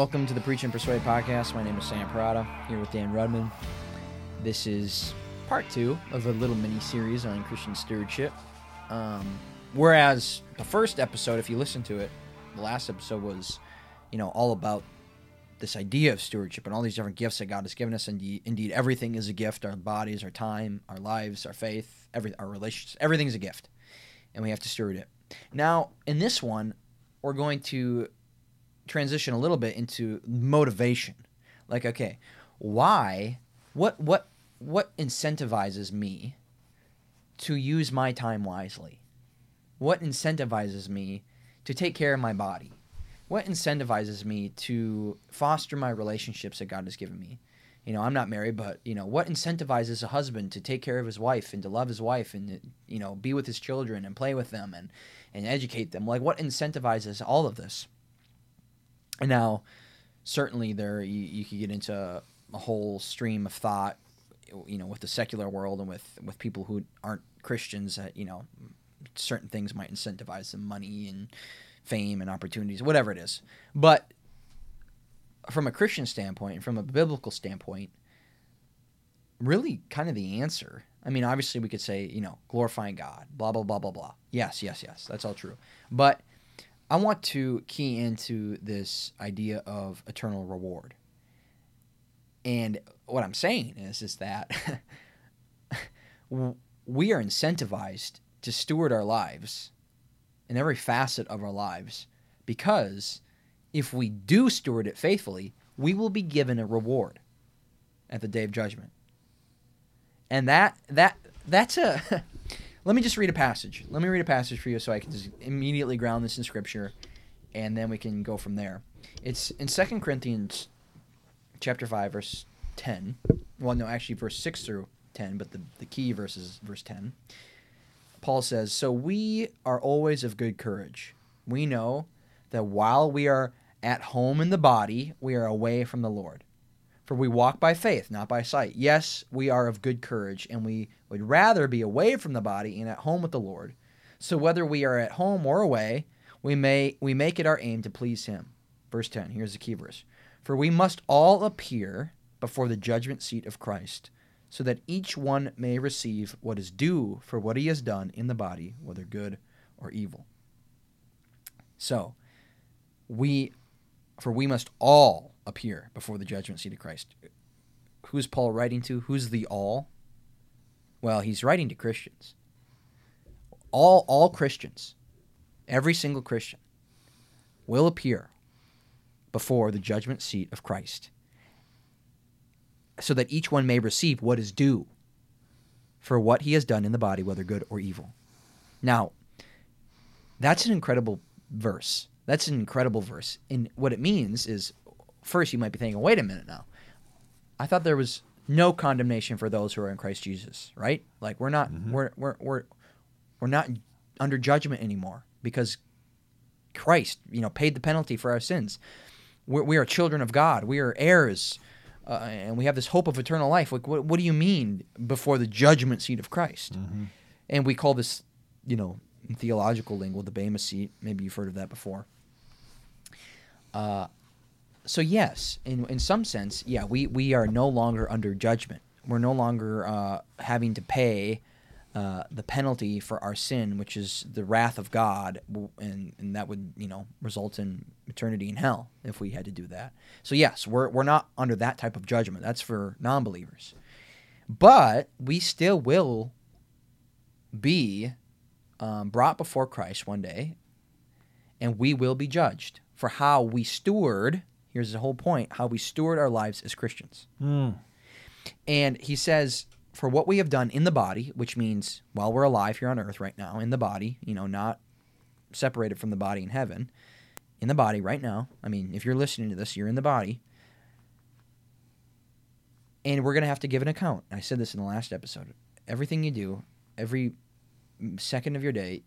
welcome to the Preach and Persuade podcast. My name is Sam Parada, here with Dan Rudman. This is part two of a little mini series on Christian stewardship. Um, whereas the first episode, if you listen to it, the last episode was, you know, all about this idea of stewardship and all these different gifts that God has given us. Indeed, indeed, everything is a gift. Our bodies, our time, our lives, our faith, every our relationships, everything's a gift, and we have to steward it. Now, in this one, we're going to transition a little bit into motivation. Like, okay, why? What what what incentivizes me to use my time wisely? What incentivizes me to take care of my body? What incentivizes me to foster my relationships that God has given me? You know, I'm not married, but you know, what incentivizes a husband to take care of his wife and to love his wife and you know, be with his children and play with them and and educate them? Like what incentivizes all of this? Now, certainly, there you, you could get into a whole stream of thought, you know, with the secular world and with with people who aren't Christians. That you know, certain things might incentivize them, money and fame and opportunities, whatever it is. But from a Christian standpoint, and from a biblical standpoint, really kind of the answer. I mean, obviously, we could say, you know, glorifying God, blah, blah, blah, blah, blah. Yes, yes, yes. That's all true. But I want to key into this idea of eternal reward. And what I'm saying is, is that we are incentivized to steward our lives in every facet of our lives because if we do steward it faithfully, we will be given a reward at the day of judgment. And that that that's a let me just read a passage. Let me read a passage for you so I can just immediately ground this in scripture and then we can go from there. It's in Second Corinthians chapter 5 verse 10. Well, no, actually verse 6 through 10, but the the key verse is verse 10. Paul says, So we are always of good courage. We know that while we are at home in the body, we are away from the Lord. For we walk by faith, not by sight. Yes, we are of good courage, and we would rather be away from the body and at home with the Lord. So whether we are at home or away, we may we make it our aim to please him. Verse 10, here's the key verse. For we must all appear before the judgment seat of Christ so that each one may receive what is due for what he has done in the body, whether good or evil. So, we, for we must all appear before the judgment seat of Christ. Who's Paul writing to? Who's the all? Well, he's writing to Christians. All, all Christians, every single Christian, will appear before the judgment seat of Christ so that each one may receive what is due for what he has done in the body, whether good or evil. Now, that's an incredible verse. That's an incredible verse. And what it means is first, you might be thinking, wait a minute now. I thought there was no condemnation for those who are in Christ Jesus, right? Like we're not mm-hmm. we're, we're we're we're not under judgment anymore because Christ, you know, paid the penalty for our sins. We're, we are children of God. We are heirs uh, and we have this hope of eternal life. Like, what, what do you mean before the judgment seat of Christ? Mm-hmm. And we call this, you know, in theological lingo, the Bema seat. Maybe you've heard of that before. Uh, so yes, in in some sense, yeah, we we are no longer under judgment. We're no longer uh, having to pay uh, the penalty for our sin, which is the wrath of God, and, and that would you know result in eternity in hell if we had to do that. So yes, we're we're not under that type of judgment. That's for non-believers, but we still will be um, brought before Christ one day, and we will be judged for how we steward. Here's the whole point: how we steward our lives as Christians. Mm. And he says for what we have done in the body, which means while we're alive here on earth right now, in the body, you know, not separated from the body in heaven, in the body right now. I mean, if you're listening to this, you're in the body. And we're going to have to give an account. I said this in the last episode. Everything you do, every second of your day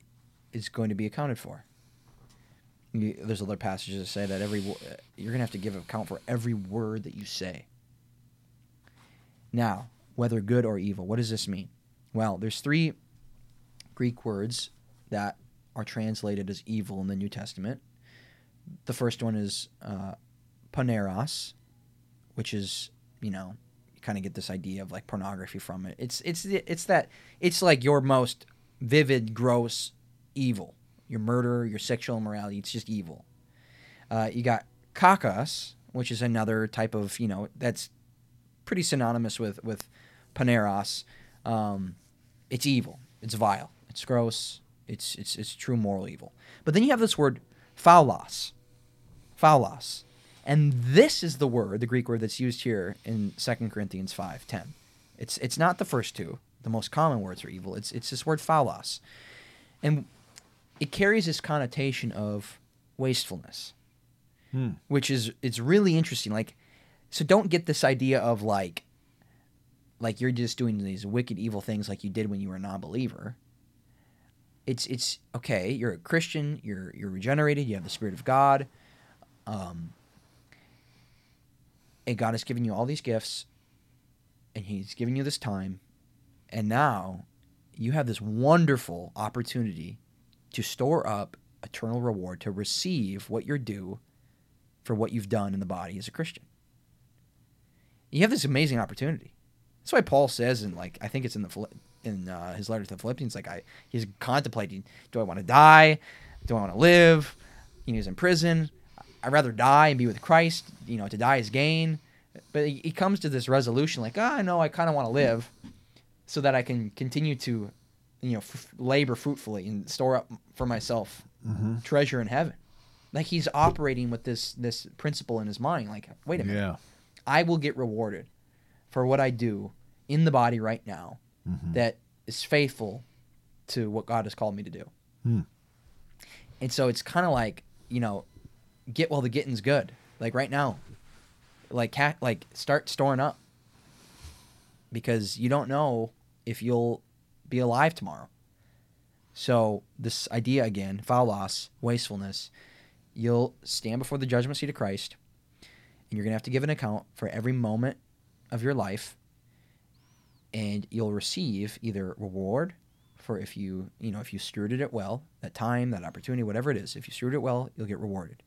is going to be accounted for. There's other passages that say that every you're to have to give account for every word that you say. Now, whether good or evil. What does this mean? Well, there's three Greek words that are translated as evil in the New Testament. The first one is uh, poneros, which is you know you kind of get this idea of like pornography from it. It's it's it's that it's like your most vivid, gross evil. Your murder, your sexual immorality. It's just evil. Uh, you got kakos, which is another type of you know that's pretty synonymous with with poneros. Um, it's evil. It's vile. It's gross. It's it's it's true moral evil. But then you have this word phaulos, phaulos, and this is the word, the Greek word that's used here in 2 Corinthians five ten. It's it's not the first two, the most common words for evil. It's it's this word phaulos, and it carries this connotation of wastefulness, Hmm. which is it's really interesting. Like, so don't get this idea of like like you're just doing these wicked evil things like you did when you were a non-believer it's it's okay you're a christian you're you're regenerated you have the spirit of god um and god has given you all these gifts and he's given you this time and now you have this wonderful opportunity to store up eternal reward to receive what you're due for what you've done in the body as a christian you have this amazing opportunity that's why Paul says, and like I think it's in the in uh, his letter to the Philippians, like I he's contemplating: Do I want to die? Do I want to live? You know, he's in prison. I'd rather die and be with Christ. You know, to die is gain. But he, comes to this resolution, like, ah, no, I kind of want to live, so that I can continue to, you know, f- labor fruitfully and store up for myself Mm-hmm. treasure in heaven. Like he's operating with this this principle in his mind. Like, wait a minute. Yeah. I will get rewarded for what I do in the body right now Mhm. that is faithful to what God has called me to do. Hmm. And so it's kind of like, you know, get while the getting's good. Like right now, like cat, like start storing up because you don't know if you'll be alive tomorrow. So this idea again, phaulos, wastefulness, you'll stand before the judgment seat of Christ and you're going to have to give an account for every moment of your life and you'll receive either reward for if you you know if you stewarded it well that time that opportunity whatever it is if you stewarded it well you'll get rewarded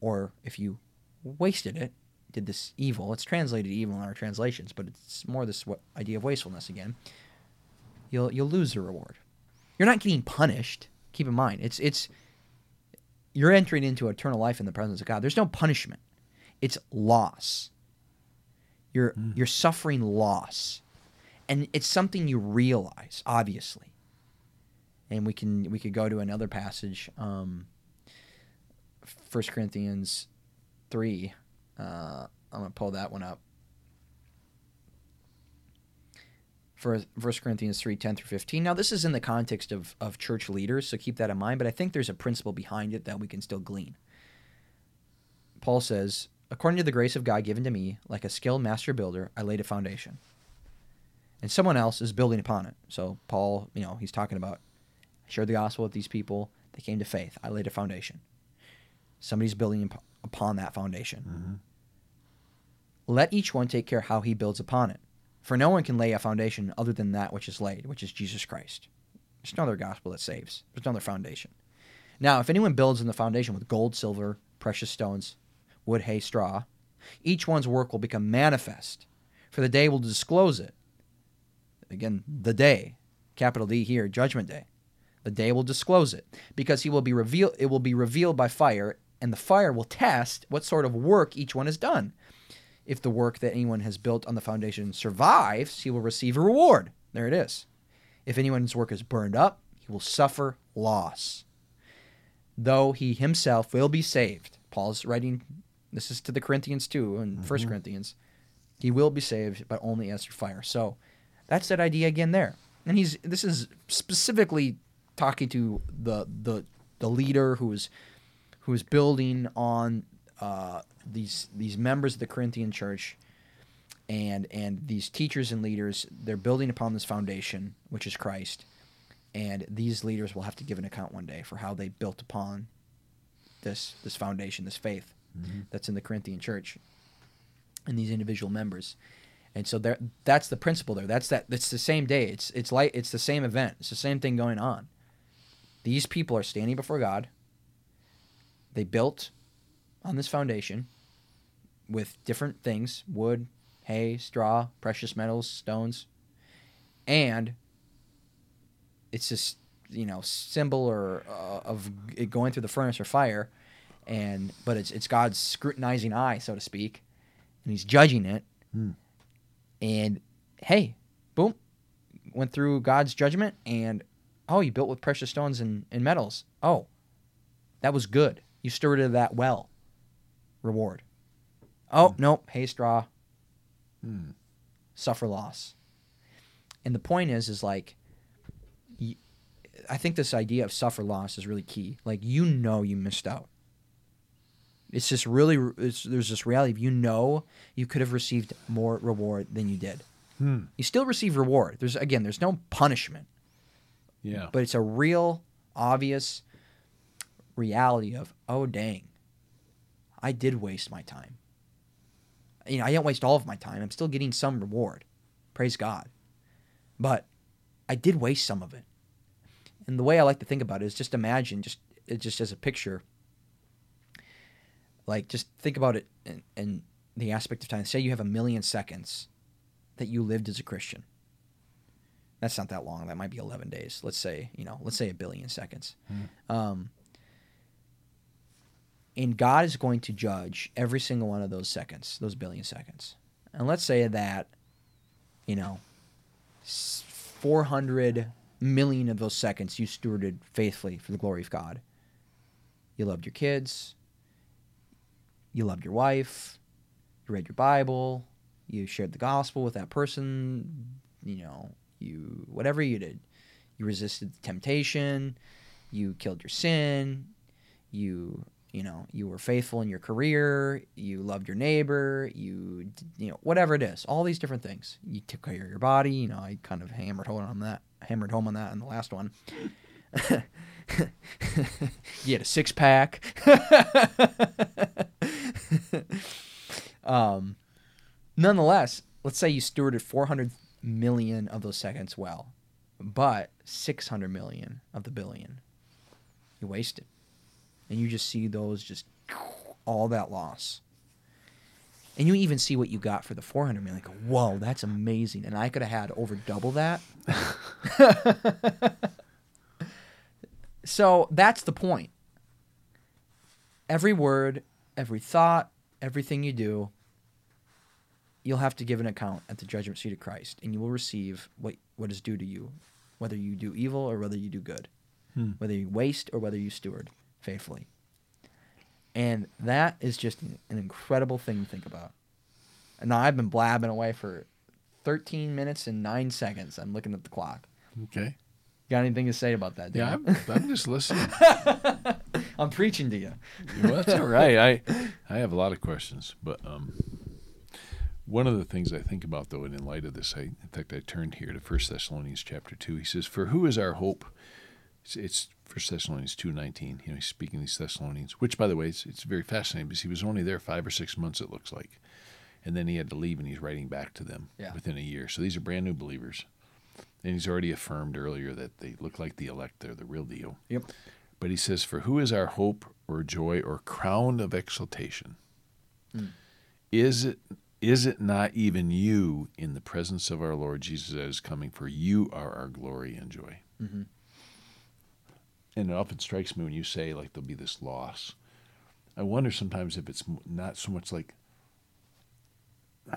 or if you wasted it did this evil it's translated evil in our translations but it's more this idea of wastefulness again you'll you'll lose the reward. You're not getting punished. Keep in mind it's it's you're entering into eternal life in the presence of god. There's no punishment. It's loss. You're Mm. you're suffering loss. And it's something you realize obviously. And we can we could go to another passage um 1 corinthians 3 uh, i'm gonna pull that one up for 1 corinthians 3 10 through 15 now this is in the context of, of church leaders so keep that in mind but i think there's a principle behind it that we can still glean paul says according to the grace of god given to me like a skilled master builder i laid a foundation and someone else is building upon it. So Paul, you know, he's talking about I shared the gospel with these people. They came to faith. I laid a foundation. Somebody's building upon that foundation. Mhm. Let each one take care how he builds upon it. For no one can lay a foundation other than that which is laid, which is Jesus Christ. There's no other gospel that saves. There's no other foundation. Now, if anyone builds in the foundation with gold, silver, precious stones, wood, hay, straw, each one's work will become manifest, for the day will disclose it. Again, the day, capital D here, judgment day. The day will disclose it, because he will be revealed it will be revealed by fire, and the fire will test what sort of work each one has done. If the work that anyone has built on the foundation survives, he will receive a reward. There it is. If anyone's work is burned up, he will suffer loss. Though he himself will be saved. Paul's writing this is to the Corinthians too, and First Mhm. Corinthians. He will be saved, but only as through fire. So that's that idea again there. And he's this is specifically talking to the the the leader who's who's building on uh, these these members of the Corinthian church and and these teachers and leaders they're building upon this foundation which is Christ. And these leaders will have to give an account one day for how they built upon this this foundation this faith Mhm. that's in the Corinthian church and these individual members. And so there that's the principle there. That's that it's the same day. It's it's like it's the same event. It's the same thing going on. These people are standing before God. They built on this foundation with different things: wood, hay, straw, precious metals, stones, and it's this you know symbol or uh, of it going through the furnace or fire, and but it's it's God's scrutinizing eye, so to speak, and He's judging it. Hmm. And hey, boom, went through God's judgment, and oh, you built with precious stones and, and metals. Oh, that was good. You stewarded that well. Reward. Oh, nope, hay straw, Hmm. suffer loss. And the point is, is like, I think this idea of suffer loss is really key. Like, you know, you missed out. It's just really, it's, there's this reality of you know you could have received more reward than you did. Hmm. You still receive reward. There's again, there's no punishment, Yeah. but it's a real, obvious reality of, oh dang, I did waste my time. You know, I didn't waste all of my time. I'm still getting some reward. Praise God. But I did waste some of it. And the way I like to think about it is just imagine, just just as a picture. Like just think about it in, in the aspect of time. Say you have a million seconds that you lived as a Christian. That's not that long. That might be 11 days. Let's say, you know, let's say a billion seconds. Um, and God is going to judge every single one of those seconds, those billion seconds. And let's say that, you know, 400 million of those seconds you stewarded faithfully for the glory of God. You loved your kids. You loved your wife. You read your Bible. You shared the gospel with that person. You know, you, whatever you did, you resisted temptation. You killed your sin. You you know you were faithful in your career you loved your neighbor you you know whatever it is all these different things. You took care of your body you know i kind of hammered home on that hammered home on that in the last one. You had a six pack um nonetheless let's say you stewarded 400 million of those seconds well but 600 million of the billion you wasted and you just see those just all that loss. And you even see what you got for the 400 million. Like, whoa, that's amazing. And I could have had over double that. so that's the point. Every word, every thought, everything you do, you'll have to give an account at the judgment seat of Christ, and you will receive what, what is due to you, whether you do evil or whether you do good, Hmm. whether you waste or whether you steward faithfully. And that is just an an incredible thing to think about. And now I've been blabbing away for 13 minutes and 9 seconds. I'm looking at the clock. Okay. Got anything to say about that? Yeah, I'm, I'm just listening. I'm preaching to you. well, that's all right. I I have a lot of questions, but um, one of the things I think about though, and in light of this, I in fact I turned here to First Thessalonians chapter two. He says, "For who is our hope?" It's, it's First Thessalonians two nineteen. You know, he's speaking to these Thessalonians, which by the way, it's, it's very fascinating because he was only there five or six months. It looks like, and then he had to leave, and he's writing back to them Yeah. within a year. So these are brand new believers, and he's already affirmed earlier that they look like the elect. They're the real deal. Yep. But he says, For who is our hope or joy or crown of exaltation? Mm. Is it is it not even you in the presence of our Lord Jesus that is coming? For you are our glory and joy. Mm-hmm. And it often strikes me when you say like there'll be this loss. I wonder sometimes if it's not so much like. Yeah.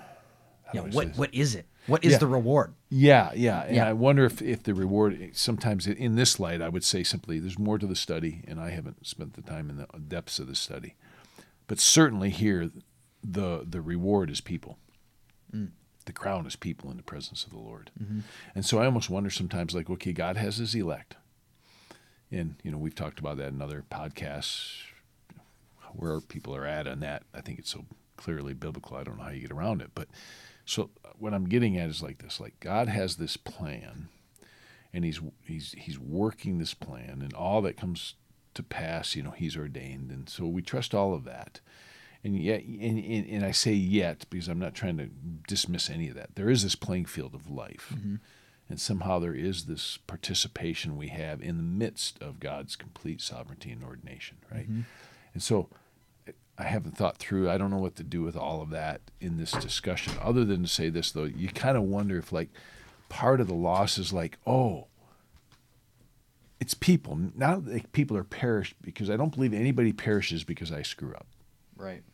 do I say What? What is it? What is Yeah. the reward? Yeah, yeah, and Yeah. I wonder if, if the reward sometimes in this light, I would say simply there's more to the study, and I haven't spent the time in the depths of the study, but certainly here, the the reward is people. Mm. The crown is people in the presence of the Lord, Mm-hmm. and so I almost wonder sometimes, like, okay, God has His elect, and you know we've talked about that in other podcasts, where people are at on that. I think it's so clearly biblical. I don't know how you get around it, but so what I'm getting at is like this: like God has this plan, and He's He's He's working this plan, and all that comes to pass, you know, He's ordained, and so we trust all of that. And yet, and, and, and I say yet because I'm not trying to dismiss any of that. There is this playing field of life, mm-hmm. And somehow there is this participation we have in the midst of God's complete sovereignty and ordination, right? Mm-hmm. And so I haven't thought through. I don't know what to do with all of that in this discussion, other than to say this though. You kind of wonder if like part of the loss is like, oh, it's people. Not like people are perished because I don't believe anybody perishes because I screw up. Right.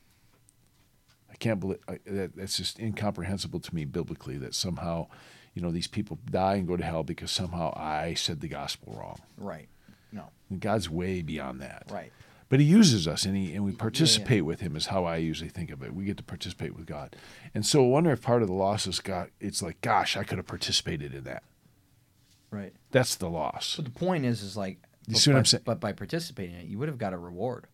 I can't believe I, that. That's just incomprehensible to me biblically that somehow, you know, these people die and go to hell because somehow I said the gospel wrong. Right. No. And God's way beyond that. Right. But He uses us, and He and we participate with Him. Is how I usually think of it. We get to participate with God, and so I wonder if part of the loss is God. It's like, gosh, I could have participated in that. Right. That's the loss. But the point is, is like, You see what by- I'm saying? But by participating in it, you would have got a reward.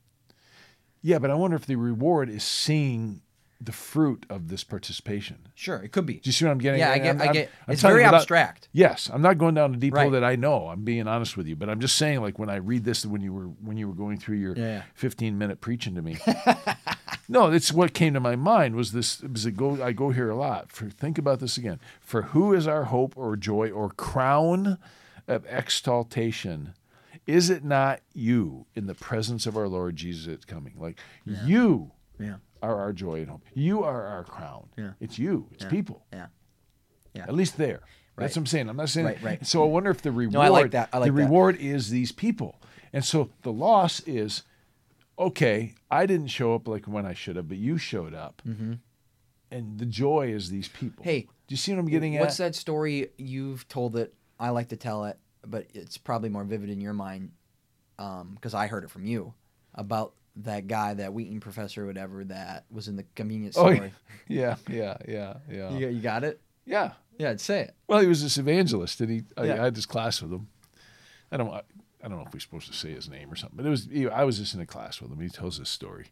Yeah, but I wonder if the reward is seeing the fruit of this participation. Sure, it could be. Do you see what I'm getting? Yeah, I get. I'm- I get. I'm it's you very abstract. Yes, I'm not going down a deep hole that I know. I'm being honest with you, but I'm just saying, like when I read this, when you were when you were going through your Yeah, yeah. 15 minute preaching to me. no, it's what came to my mind was this. Was it go? I go here a lot. For think about this again. For who is our hope or joy or crown of exaltation? Is it not you in the presence of our Lord Jesus coming? Like you Yeah. Are our joy and hope. You are our crown. Yeah. It's you. It's Yeah. people. Yeah. Yeah. At least there. Right. That's what I'm saying. I'm not saying. Right, right. So I wonder if the reward. no, I like that. I like the that. reward is these people, and so the loss is, okay, I didn't show up like when I should have, but you showed up, and the joy is these people. Mm-hmm. Hey, do you see what I'm getting What's at? What's that story you've told it? I like to tell it, but it's probably more vivid in your mind because I heard it from you about that guy, that Wheaton professor, or whatever, that was in the convenience store. Oh, store. yeah, yeah, yeah, yeah, You, you got it? yeah. Yeah, I'd say it. Well, he was this evangelist, and he I, Yeah. I had this class with him. I don't I, I don't know if we're supposed to say his name or something, but it was he, I was just in a class with him. He tells this story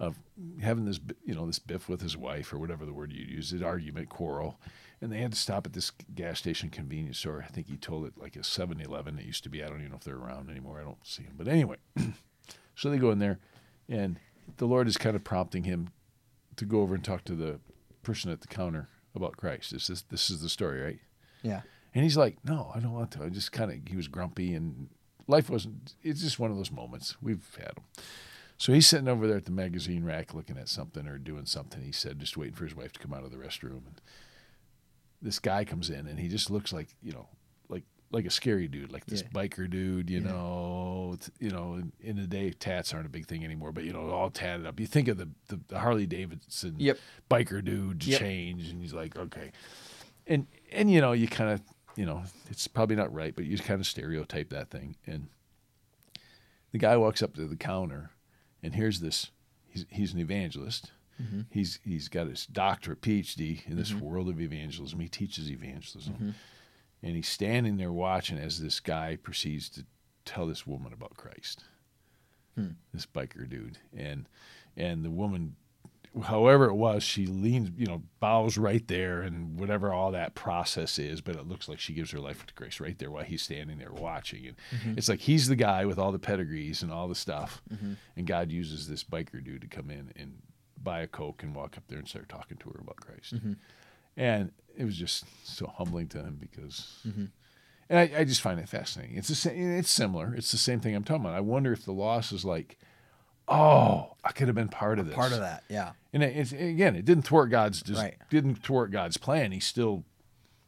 of having this you know this biff with his wife or whatever the word you use, an argument, quarrel, and they had to stop at this gas station convenience store. I think he told it like a 7-Eleven. It used to be. I don't even know if they're around anymore. I don't see them, but anyway, so they go in there, and the Lord is kind of prompting him to go over and talk to the person at the counter about Christ. This is this is the story, right? Yeah. And he's like, "No, I don't want to." I just kind of he was grumpy, and life wasn't. It's just one of those moments we've had them. So he's sitting over there at the magazine rack looking at something or doing something. He said, just waiting for his wife to come out of the restroom, and this guy comes in, and he just looks like you know, like a scary dude, like this Yeah. biker dude. You Yeah. know, you know. In, in the day, tats aren't a big thing anymore, but you know, all tatted up. You think of the the, the Harley Davidson Yep. biker dude Yep. change, and he's like, okay, and and you know, you kind of you know, it's probably not right, but you kind of stereotype that thing. And the guy walks up to the counter, and here's this. He's he's an evangelist. Mm-hmm. He's he's got his doctorate, PhD in this world of evangelism. He teaches evangelism, Mm-hmm. And he's standing there watching as this guy proceeds to tell this woman about Christ. Hmm. This biker dude, and and the woman however it was, she leans, you know, bows right there and whatever all that process is, but it looks like she gives her life to grace right there while he's standing there watching. And Mm-hmm. it's like he's the guy with all the pedigrees and all the stuff. And God uses this biker dude to come in and buy a Coke and walk up there and start talking to her about Christ. Mm-hmm. And it was just so humbling to him because. Mm-hmm. And I, I just find it fascinating. It's the same. It's similar. It's the same thing I'm talking about. I wonder if the loss is like, oh, I could have been part of this. Part of that. Yeah. And it, it's, again, it didn't thwart God's just Right. didn't thwart God's plan. He still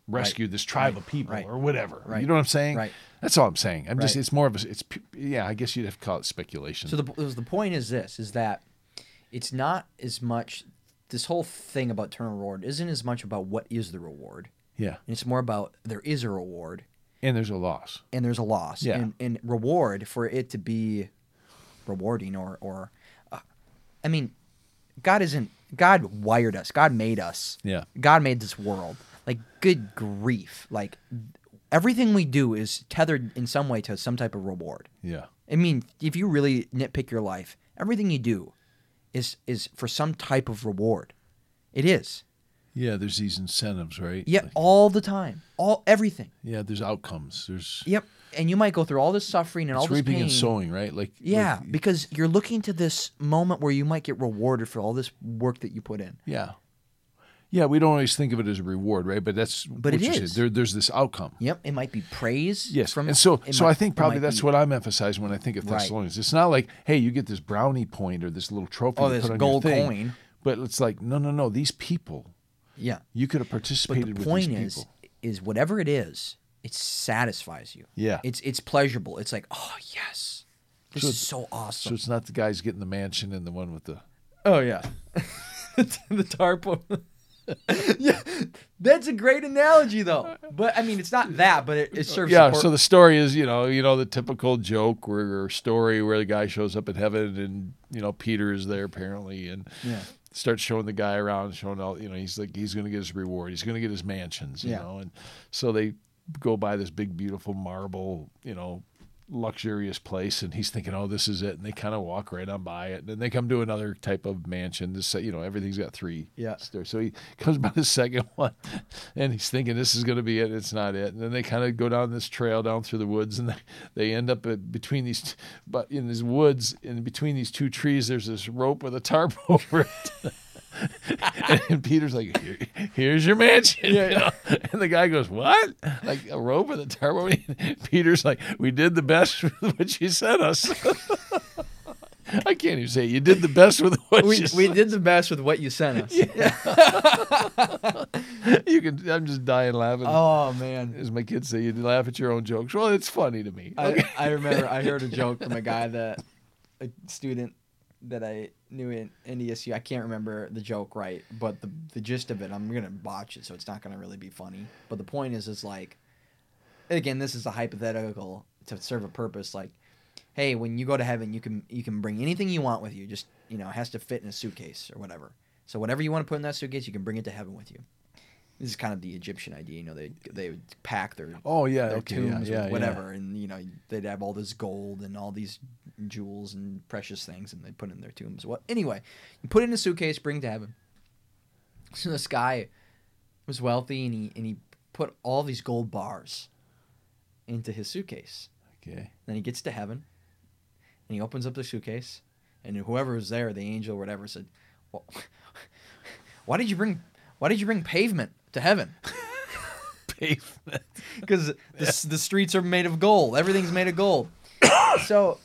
rescued this tribe of people Right. or whatever. Right. You know what I'm saying? Right. That's all I'm saying. I'm just it's more of a it's yeah. I guess you'd have to call it speculation. So the the point is this: is that it's not as much. This whole thing about eternal reward isn't as much about what is the reward. yeah, It's more about there is a reward and there's a loss. and there's a loss. Yeah. And, and reward for it to be rewarding or or, uh, I mean, God isn't. God wired us. God made us. Yeah. God made this world. Like good grief. Like everything we do is tethered in some way to some type of reward. Yeah, I mean, if you really nitpick your life, everything you do is is for some type of reward. It is. yeah. There's these incentives, right? Yeah, Like, all the time. All everything. yeah. There's outcomes. There's Yep. And you might go through all this suffering and all this reaping pain. and sowing, right? Like Yeah, like- because you're looking to this moment where you might get rewarded for all this work that you put in. yeah, Yeah, we don't always think of it as a reward, right? But that's But what it is. There, there's this outcome. Yep, it might be praise. Yes, from and so so might- I think probably that's be- what I'm emphasizing when I think of Right. Thessalonians. It's not like, hey, you get this brownie point or this little trophy. Oh, this gold coin. But it's like, no, no, no. These people, Yeah, you could have participated. but the point is, people. is whatever it is, it satisfies you. Yeah. It's it's pleasurable. It's like, oh yes, this So is so awesome. So it's not the guys getting the mansion and the one with the. oh yeah, the tarp. yeah, that's a great analogy though. But I mean, it's not that, but it, it serves. Yeah. support- So the story is, you know, you know the typical joke where, or story where the guy shows up in heaven and you know Peter is there apparently and yeah, starts showing the guy around, showing all you know. He's like he's going to get his reward. He's going to get his mansions, you Yeah. know. And so they go by this big, beautiful marble, you know, luxurious place, and he's thinking, oh, this is it. And they kind of walk right on by it, and then they come to another type of mansion. This, you know, everything's got three Yeah. stairs. So he comes by the second one, and he's thinking this is going to be it. It's not it. And then they kind of go down this trail down through the woods, and they, they end up at, between these, but in these woods, in between these two trees, there's this rope with a tarp over it. and Peter's like, Here, "Here's your mansion." you know? And the guy goes, "What? Like a rope and a tarp?" over it?" Peter's like, "We did the best with what you sent us." I can't even say it. you did the best with what we you we did the best with what you sent us. Yeah. You can. I'm just dying laughing. Oh man. As my kids say, you laugh at your own jokes. Well, it's funny to me. I, I remember I heard a joke from a guy that a student that I knew in NDSU. I can't remember the joke right, but the the gist of it, I'm gonna botch it, so it's not gonna really be funny. But the point is, is like, again, this is a hypothetical to serve a purpose. Like, hey, when you go to heaven, you can you can bring anything you want with you. Just you know, it has to fit in a suitcase or whatever. So whatever you want to put in that suitcase, you can bring it to heaven with you. This is kind of the Egyptian idea, you know. They they would pack their oh yeah. their Okay. Yeah. tombs Yeah. or yeah. whatever, and you know they'd have all this gold and all these jewels and precious things, and they'd put it in their tombs. Well, anyway, you put it in a suitcase, bring it to heaven. So this guy was wealthy, and he and he put all these gold bars into his suitcase. Okay. Then he gets to heaven, and he opens up the suitcase, and whoever was there, the angel or whatever, said, well, "Why did you bring? Why did you bring pavement to heaven?" Pavement. because the, the streets are made of gold. Everything's made of gold. so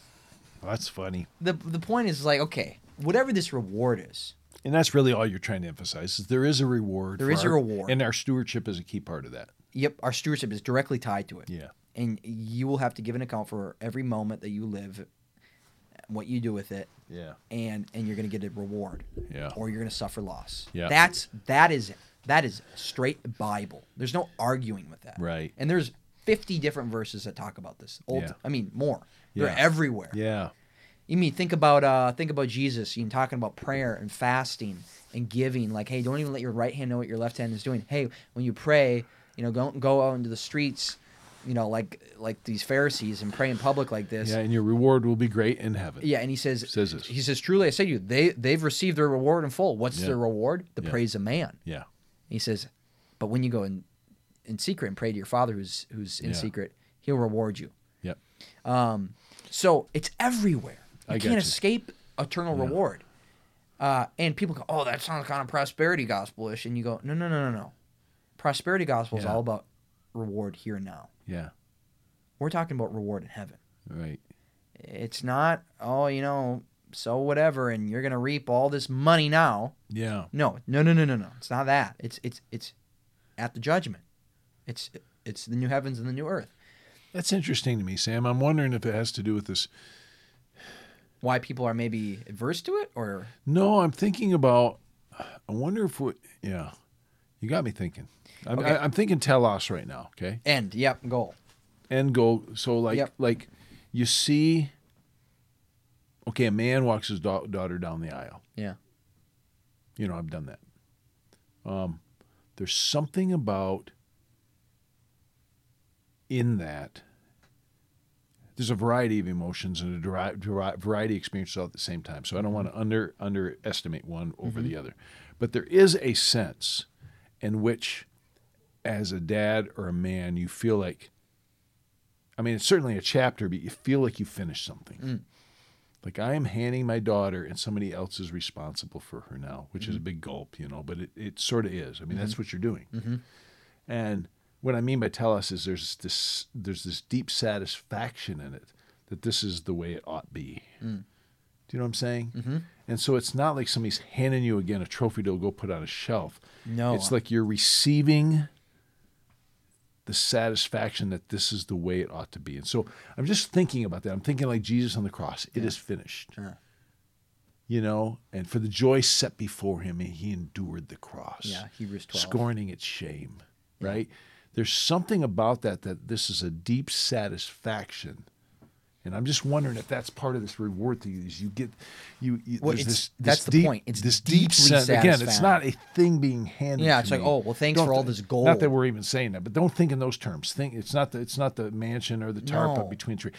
oh, That's funny. the the point is like, okay, whatever this reward is, And that's really all you're trying to emphasize is there is a reward. There is a reward. and our stewardship is a key part of that. yep, our stewardship is directly tied to it, Yeah. and you will have to give an account for every moment that you live, what you do with it, Yeah. and and you're going to get a reward, Yeah. or you're going to suffer loss. Yeah. that's that is that is straight Bible. There's no arguing with that. Right. And there's 50 different verses that talk about this. Old, Yeah. I mean, more. They're Yeah. everywhere. Yeah. You mean think about uh think about Jesus, you know, talking about prayer and fasting and giving. Like, hey, don't even let your right hand know what your left hand is doing. Hey, when you pray, you know, go go out into the streets, you know, like like these Pharisees and pray in public like this. Yeah. And your reward will be great in heaven. Yeah, and he says, Says this. he says, truly I say to you, they they've received their reward in full. What's Yeah. their reward? The praise of man. Yeah. He says, but when you go in in secret and pray to your Father who's who's in Yeah. secret, He'll reward you. Yep. Um, so it's everywhere. You I can't you. escape eternal Yeah. reward. Uh, and people go, "Oh, that sounds kind of prosperity gospel-ish," and you go, "No, no, no, no, no. Prosperity gospel is Yeah. all about reward here and now. Yeah. We're talking about reward in heaven. Right. It's not, oh, you know, so whatever, and you're gonna reap all this money now. Yeah. No, no, no, no, no, no. It's not that. It's it's it's at the judgment. It's it's the new heavens and the new earth. That's interesting to me, Sam. I'm wondering if it has to do with this. Why people are maybe adverse to it, or No, I'm thinking about. I wonder if what. Yeah. You got me thinking. I'm, Okay. I, I'm thinking telos right now. Okay. end. Yep, goal. End goal. So like Yep. like you see. Okay, a man walks his da- daughter down the aisle. Yeah. You know, I've done that. Um, there's something about in that. There's a variety of emotions and a deri- deri- variety of experiences all at the same time. So I don't want to mm-hmm. under underestimate one over the mm-hmm. other, but there is a sense in which, as a dad or a man, you feel like. I mean, it's certainly a chapter, but you feel like you finished something. Mm. Like I am handing my daughter, and somebody else is responsible for her now, which is a mm-hmm. big gulp, you know. But it, it sort of is. I mean, that's mm-hmm. what you're doing. Mm-hmm. And what I mean by telos is there's this there's this deep satisfaction in it that this is the way it ought be. Mm. Do you know what I'm saying? Mm-hmm. And so it's not like somebody's handing you again a trophy to go put on a shelf. No. it's like you're receiving the satisfaction that this is the way it ought to be. And so I'm just thinking about that. I'm thinking like Jesus on the cross. It is finished. Yeah. You know, and for the joy set before him, he endured the cross Yeah, Hebrews 12. scorning its shame, right? There's something about that that this is a deep satisfaction. And I'm just wondering if that's part of this reward to you. Is you get, you. you Well, there's this, that's this the deep, point. It's this deep sense. Again, it's not a thing being handed. Yeah, it's like, me. oh, well, thanks Don't for all this gold. Not that we're even saying that, but don't think in those terms. Think it's not the it's not the mansion or the tarp No. between three.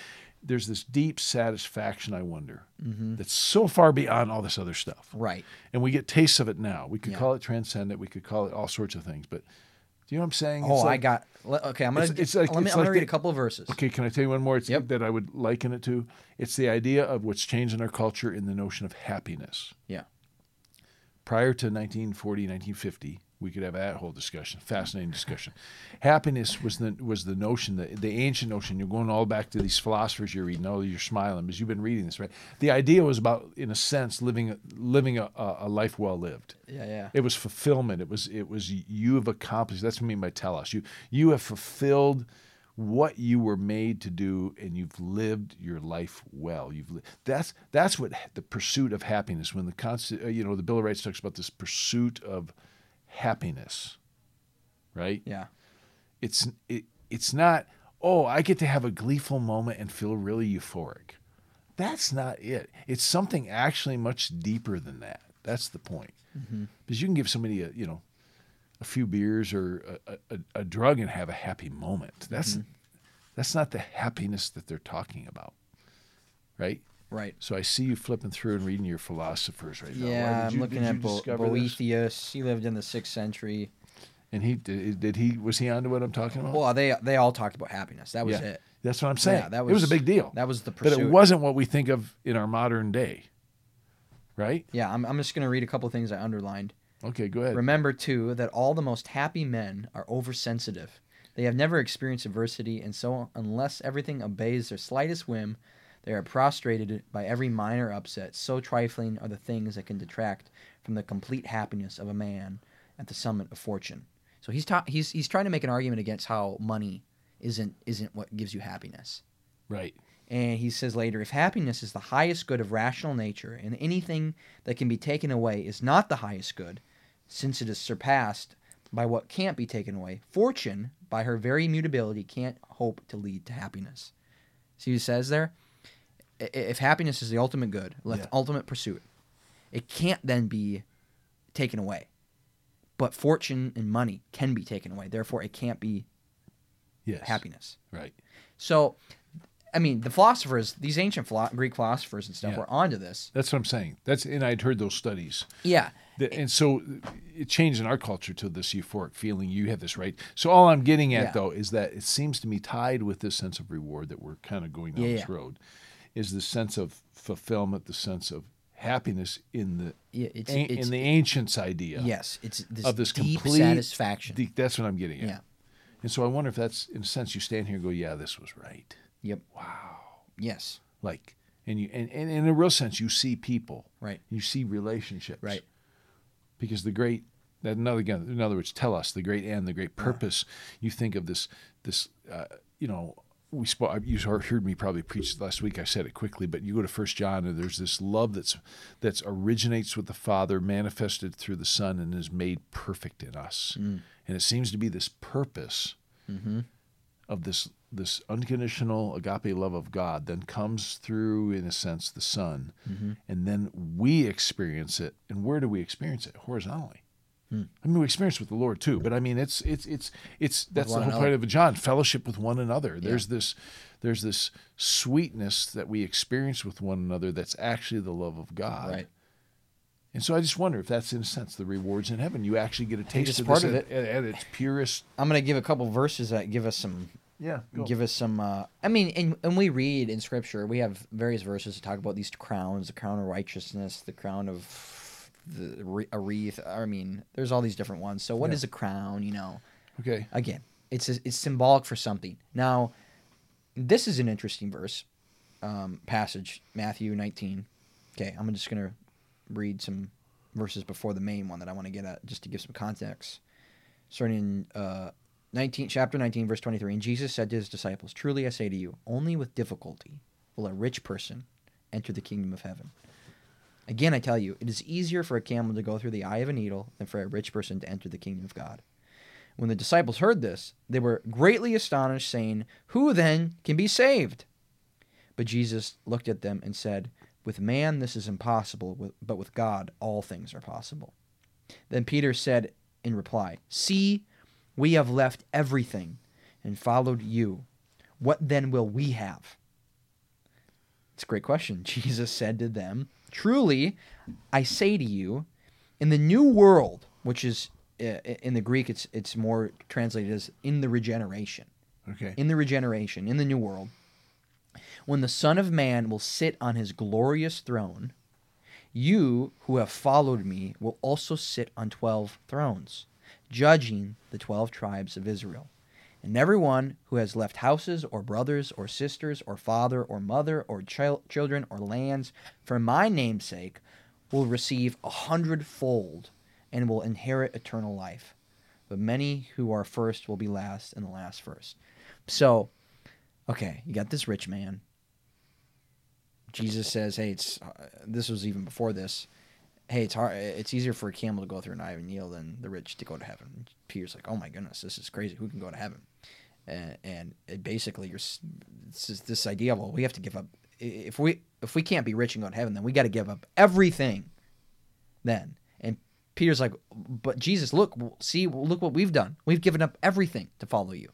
There's this deep satisfaction. I wonder Mm-hmm. that's so far beyond all this other stuff Right. and we get tastes of it now. We could Yeah. call it transcendent. We could call it all sorts of things. But do you know what I'm saying? Oh, It's I got. Okay, I'm gonna. It's- it's like- let me. I'm gonna read the- a couple of verses. Okay, can I tell you one more? It's Yep. that I would liken it to. It's the idea of what's changed in our culture in the notion of happiness. Yeah. Prior to 1940, 1950, we could have that whole discussion, fascinating discussion. Happiness was the was the notion, the, the ancient notion. You're going all back to these philosophers you're reading. Oh, you're smiling because you've been reading this, right? The idea was about, in a sense, living living a, a life well lived. Yeah. Yeah. It was fulfillment. It was it was you have accomplished. That's what I mean by telos. You you have fulfilled what you were made to do, and you've lived your life well. You've li- that's that's what the pursuit of happiness. When the constant, uh, you know, the Bill of Rights talks about this pursuit of happiness, right? Yeah. It's it, it's not. Oh, I get to have a gleeful moment and feel really euphoric. That's not it. It's something actually much deeper than that. That's the point. Mm-hmm. Because you can give somebody a you know a few beers or a, a, a drug and have a happy moment. That's mm-hmm. that's not the happiness that they're talking about, right? Right. So I see you flipping through and reading your philosophers right now. Yeah, I'm you- looking at Bo- discover this? Boethius. He lived in the sixth century. And he did, did he was he onto what I'm talking about? Well, they they all talked about happiness. That was yeah, it. that's what I'm saying. Yeah, that it was a big deal. That was the pursuit. but it wasn't what we think of in our modern day, right? Yeah, I'm, I'm just gonna read a couple of things I underlined. Okay, go ahead. Remember too that all the most happy men are oversensitive. They have never experienced adversity, and so unless everything obeys their slightest whim, they are prostrated by every minor upset. So trifling are the things that can detract from the complete happiness of a man at the summit of fortune. So he's ta- he's he's trying to make an argument against how money isn't isn't what gives you happiness. right. And he says later, if happiness is the highest good of rational nature, and anything that can be taken away is not the highest good, since it is surpassed by what can't be taken away, fortune, by her very mutability, can't hope to lead to happiness. See what he says there? If happiness is the ultimate good, the Yeah. ultimate pursuit, it can't then be taken away. But fortune and money can be taken away. Therefore, it can't be Yes. happiness. Right. So, I mean, the philosophers, these ancient philo- Greek philosophers and stuff, Yeah. were onto this. That's what I'm saying. That's and I'd heard those studies. Yeah, That- and so it changed in our culture to this euphoric feeling. You have this right. So all I'm getting at Yeah. though is that it seems to me tied with this sense of reward that we're kind of going down Yeah, this yeah. road, is the sense of fulfillment, the sense of happiness in the yeah, it's, a- it's in the ancients' idea. yes, it's this, of this deep complete satisfaction. the- that's what I'm getting at. Yeah. And so I wonder if that's in a sense you stand here and go, yeah, this was right. Yep. Wow. Yes. Like, and you and, and in a real sense, you see people, Right. you see relationships, Right. Because the great, that another again, in other words, telos the great end, the great purpose. You think of this, this, uh, you know. We spoke. You heard me probably preach last week. I said it quickly, but you go to First John, and there's this love that's that's originates with the Father, manifested through the Son, and is made perfect in us. Mm. And it seems to be this purpose mm-hmm. of this this unconditional agape love of God then comes through in a sense the Son, mm-hmm. and then we experience it. And where do we experience it? Horizontally. I mean, we experience with the Lord too, but I mean, it's it's it's it's that's the whole another. point of John: fellowship with one another. There's this there's this sweetness that we experience with one another that's actually the love of God. Right. And so I just wonder if that's in a sense the rewards in heaven. You actually get a taste of part this of at, at, at its purest. I'm going to give a couple verses that give us some Yeah. give us some uh i mean and, and we read in scripture we have various verses to talk about these crowns the crown of righteousness the crown of the a wreath i mean there's all these different ones. So what is Yeah. a crown you know? Okay. again it's it's symbolic for something. Now this is an interesting verse um, passage matthew 19 okay i'm just gonna read some verses before the main one that i want to get at just to give some context. Starting in uh, 19 chapter 19 verse 23 and jesus said to his disciples truly i say to you only with difficulty will a rich person enter the kingdom of heaven again i tell you it is easier for a camel to go through the eye of a needle than for a rich person to enter the kingdom of god when the disciples heard this they were greatly astonished saying who then can be saved but jesus looked at them and said with man this is impossible but with god all things are possible then peter said in reply see we have left everything and followed you. What then will we have? It's a great question. Jesus said to them, Truly, I say to you, in the new world, which is uh, in the Greek, it's it's more translated as in the regeneration. Okay. In the regeneration, in the new world, when the Son of Man will sit on his glorious throne, you who have followed me will also sit on twelve thrones, judging the twelve tribes of Israel. And everyone who has left houses, or brothers, or sisters, or father, or mother, or chil- children, or lands, for my name's sake, will receive a hundredfold and will inherit eternal life. But many who are first will be last, and the last first. So, okay, you got this rich man. Jesus says, "Hey, it's uh, this was even before this. Hey, it's hard. It's easier for a camel to go through an eye of a needle than the rich to go to heaven." Peter's like, "Oh my goodness, this is crazy. Who can go to heaven?" And, and basically, you're s- it's this idea. of, Well, we have to give up. If we if we can't be rich and go to heaven, then we got to give up everything. Then and Peter's like, "But Jesus, look, see, look what we've done. We've given up everything to follow you."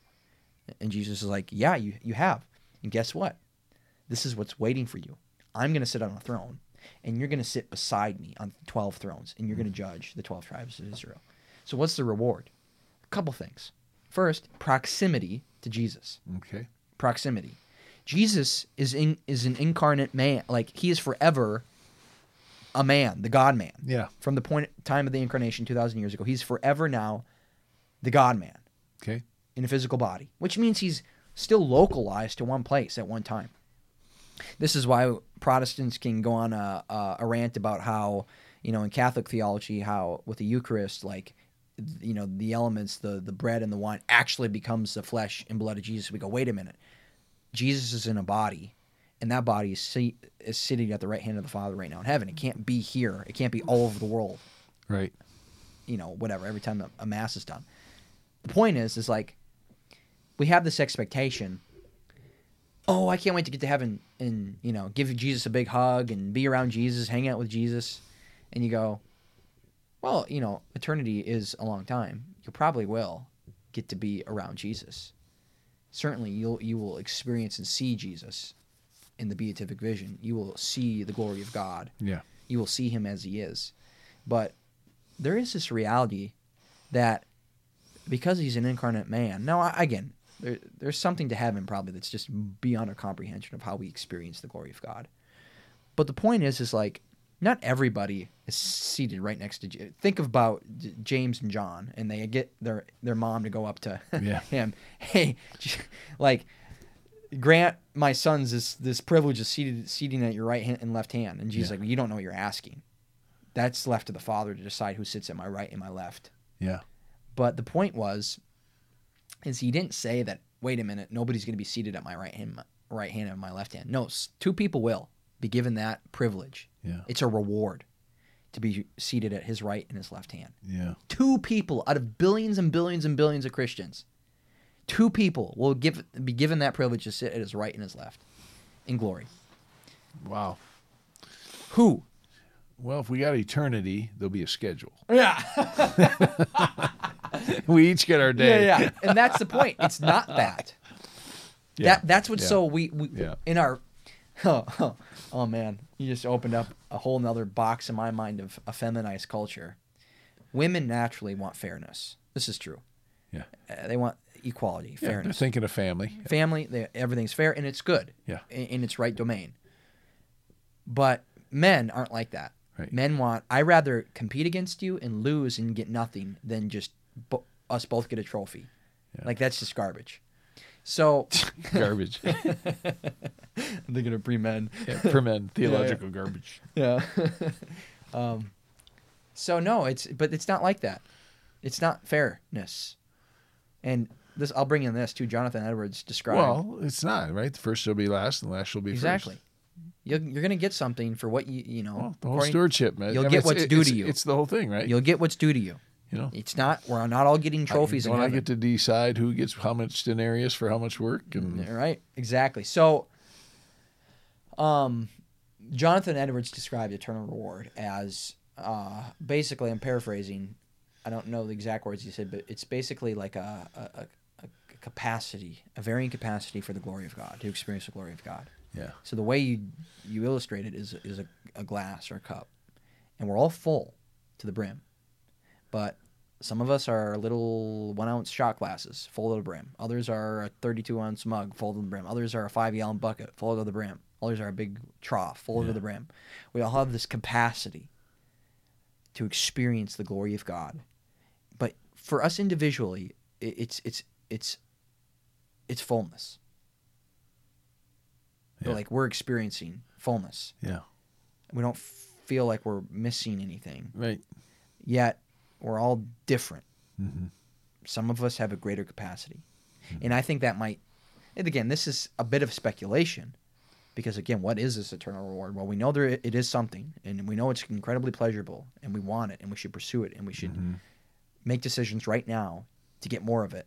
And Jesus is like, Yeah, you, you have. And guess what? This is what's waiting for you. I'm going to sit on a throne, and you're going to sit beside me on 12 thrones, and you're going to mm. judge the 12 tribes of Israel. So, what's the reward? A couple things. First, proximity to Jesus. Okay. Proximity. Jesus is in, is an incarnate man. Like he is forever a man, the God man. Yeah. From the point time of the incarnation 2000 years ago, he's forever now the God man Okay. in a physical body, which means he's still localized to one place at one time. This is why Protestants can go on a, a, a rant about how, you know, in Catholic theology, how with the Eucharist, like, you know, the elements, the the bread and the wine, actually becomes the flesh and blood of Jesus. We go, wait a minute, Jesus is in a body, and that body is, see, is sitting at the right hand of the Father right now in heaven. It can't be here. It can't be all over the world Right. you know, whatever, every time a, a mass is done. The point is, is like, we have this expectation. Oh, I can't wait to get to heaven and, you know, give Jesus a big hug and be around Jesus, hang out with Jesus. And you go, well, you know, eternity is a long time. You probably will get to be around Jesus. Certainly, you'll you will experience and see Jesus in the beatific vision. You will see the glory of God Yeah. you will see him as he is. But there is this reality that because he's an incarnate man, now I- again, there, there's something to heaven probably that's just beyond our comprehension of how we experience the glory of God. But the point is, is like not everybody is seated right next to. J- Think about J- James and John, and they get their their mom to go up to Yeah. him. Hey, like grant my sons this this privilege of seated seating at your right hand and left hand. And Jesus Yeah. like, you don't know what you're asking. That's left to the Father to decide who sits at my right and my left. Yeah. But the point was, is he didn't say that. Wait a minute, nobody's going to be seated at my right hand, right hand and my left hand. No, two people will be given that privilege. Yeah. It's a reward to be seated at his right and his left hand. Yeah. Two people out of billions and billions and billions of Christians, two people will give be given that privilege to sit at his right and his left in glory. Wow. Who? Well, if we got eternity, there'll be a schedule. Yeah. We each get our day. Yeah, yeah. And that's the point. It's not that. Yeah. That that's what's Yeah. so we, we Yeah. in our oh, oh, oh, man, you just opened up a whole nother box in my mind of a feminized culture. Women naturally want fairness. This is true. Yeah. Uh, they want equality, Yeah, they're fairness, thinking of family. family. They, everything's fair and it's good. Yeah. in, in its right domain. But men aren't like that. Right. Men want I rather compete against you and lose and get nothing than just bo- us both get a trophy. Yeah. Like that's just garbage. So Garbage. I'm thinking of pre men. yeah, for men, theological garbage. Yeah. um, so no, it's but it's not like that. It's not fairness. And this, I'll bring in this too. Jonathan Edwards described Well, it's not right. The first shall be last, and the last shall be exactly. first. You're, you're gonna get something for what you you know. Well, the whole stewardship, man. you'll I get what's due to you. It's the whole thing, right? You'll get what's due to you. You know, It's not. We're not all getting trophies Don't I get to decide who gets how much denarius for how much work? And Right. Exactly. So, um, Jonathan Edwards described eternal reward as uh, basically. I'm paraphrasing. I don't know the exact words he said, but it's basically like a, a, a, a capacity, a varying capacity for the glory of God to experience the glory of God. yeah, So the way you you illustrate it is is a, a glass or a cup, and we're all full to the brim, but some of us are little one ounce shot glasses full to the brim. Others are a 32 ounce mug full to the brim. Others are a five gallon bucket full to the brim. Others are a big trough full Yeah. the brim. We all have this capacity to experience the glory of God, but for us individually, it's it's it's it's fullness. Yeah. Like we're experiencing fullness. yeah, We don't feel like we're missing anything. right. Yet we're all different. hmm Some of us have a greater capacity. And I think that might and again, this is a bit of speculation because again, what is this eternal reward? Well, we know there it is something and we know it's incredibly pleasurable and we want it and we should pursue it and we should hmm make decisions right now to get more of it.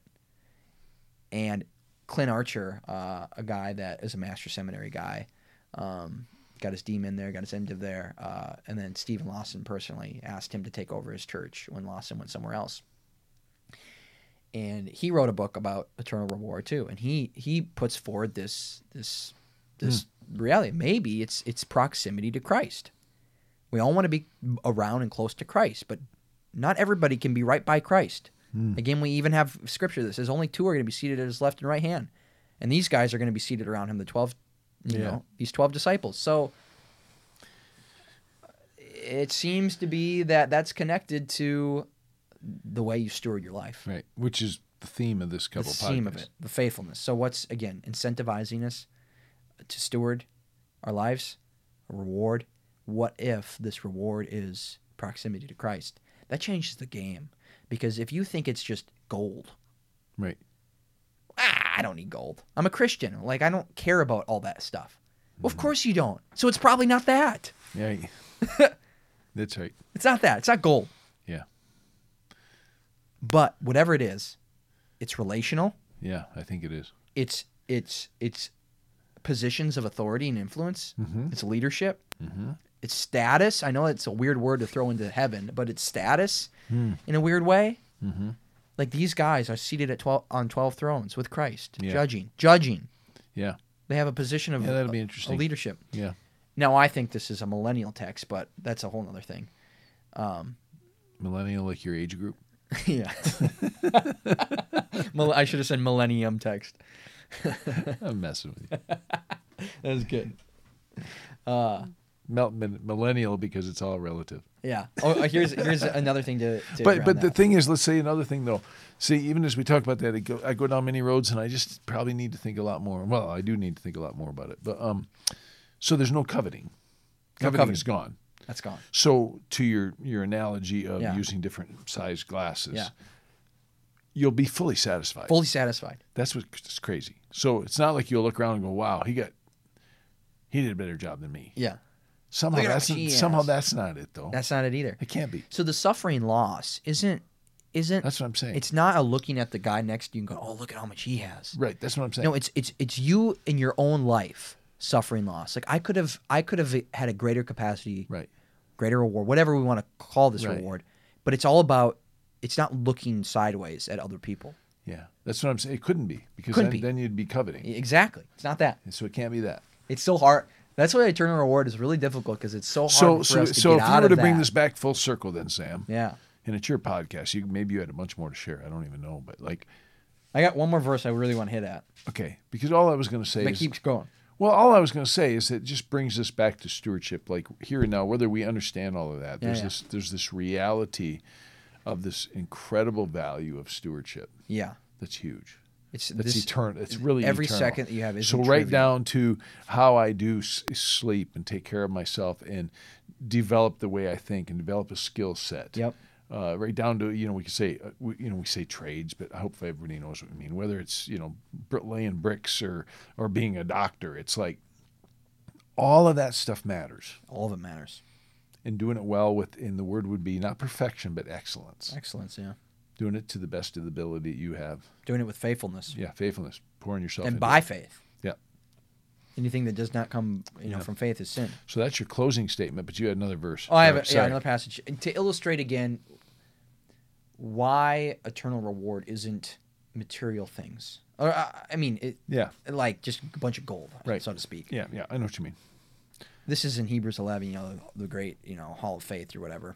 And Clint Archer, uh, a guy that is a master seminary guy, um, got his DMin there, got his MDiv there, uh, and then Steven Lawson personally asked him to take over his church when Lawson went somewhere else. And he wrote a book about eternal reward too, and he he puts forward this this this reality. Maybe it's it's proximity to Christ. We all want to be around and close to Christ, but not everybody can be right by Christ. Hmm. Again, we even have scripture that says only two are going to be seated at his left and right hand, and these guys are going to be seated around him. The twelve, you Yeah. know, these twelve disciples. So it seems to be that that's connected to the way you steward your life. Right. Which is the theme of this couple The theme of it, the faithfulness. So what's again incentivizing us to steward our lives, a reward? What if this reward is proximity to Christ? That changes the game because if you think it's just gold, Right. I don't need gold. I'm a Christian. Like I don't care about all that stuff. Well, of course you don't. So it's probably not that. Yeah. That's right. It's not that. It's not gold. Yeah. But whatever it is, it's relational. Yeah, I think it is. It's it's it's positions of authority and influence. Mm-hmm. It's leadership. Mm-hmm. It's status. I know it's a weird word to throw into heaven, but it's status Hmm. in a weird way. Mm-hmm. Like these guys are seated at twelve on twelve thrones with Christ, Yeah. judging, judging. Yeah. They have a position of Yeah, that'll be interesting. a leadership. Yeah. Now I think this is a millennial text, but that's a whole other thing. Um, Millennial, like your age group. yeah, I should have said millennium text. I'm messing with you. That was good. Uh, millennial because it's all relative. yeah. Oh, uh, here's here's another thing to. to But but the thing is, let's say another thing though. See, even as we talk about that, I go, I go down many roads, and I just probably need to think a lot more. Well, I do need to think a lot more about it. But um, so there's no coveting. No Coveting coveting. is gone. that's gone. So to your your analogy of Yeah. using different size glasses, Yeah. you'll be fully satisfied. Fully satisfied. That's what's crazy. So it's not like you'll look around and go, "Wow, he got he did a better job than me." Yeah. Somehow Look at how that's much somehow that's not it though. That's not it either. it can't be. So the suffering loss isn't isn't That's what I'm saying. it's not a looking at the guy next to you and go, oh look at how much he has. right. That's what I'm saying. No, it's it's it's you in your own life suffering loss. Like I could have I could have had a greater capacity, right. greater reward, whatever we want to call this Right. reward. But it's all about it's not looking sideways at other people. Yeah, that's what I'm saying. It couldn't be because Couldn't then, be. then you'd be coveting. Exactly. It's not that. And so it can't be that. It's so hard. That's why eternal reward is really difficult because it's so hard So for so us to so get if you were of to bring that. this back full circle, then Sam, yeah. and it's your podcast, you maybe you had a much more to share. I don't even know, but like, I got one more verse I really want to hit at. Okay, because all I was going to say But is keep going. well, all I was going to say is that it just brings us back to stewardship, like here and now, whether we understand all of that. Yeah, There's yeah. this there's this reality of this incredible value of stewardship Yeah. that's huge. It's That's this, eternal. It's really every eternal. second that you have is so right down to how I do s- sleep and take care of myself and develop the way I think and develop a skill set. Yep. Uh, right down to you know we could say uh, we, you know we say trades, but hopefully everybody knows what we mean. Whether it's you know laying bricks or or being a doctor, it's like all of that stuff matters. All of it matters. And doing it well with, in the word would be not perfection but excellence. Excellence, yeah. Doing it to the best of the ability that you have. Doing it with faithfulness Yeah, faithfulness, pouring yourself and by it. faith. Yeah. Anything that does not come, you know, Yeah. from faith is sin. So that's your closing statement, but you had another verse. Oh, I have a, yeah, another passage to illustrate again why eternal reward isn't material things. Or uh, I mean, it, Yeah, like just a bunch of gold, Right. so to speak. yeah, yeah. I know what you mean. This is in Hebrews 11, you know, the great, you know, Hall of Faith or whatever.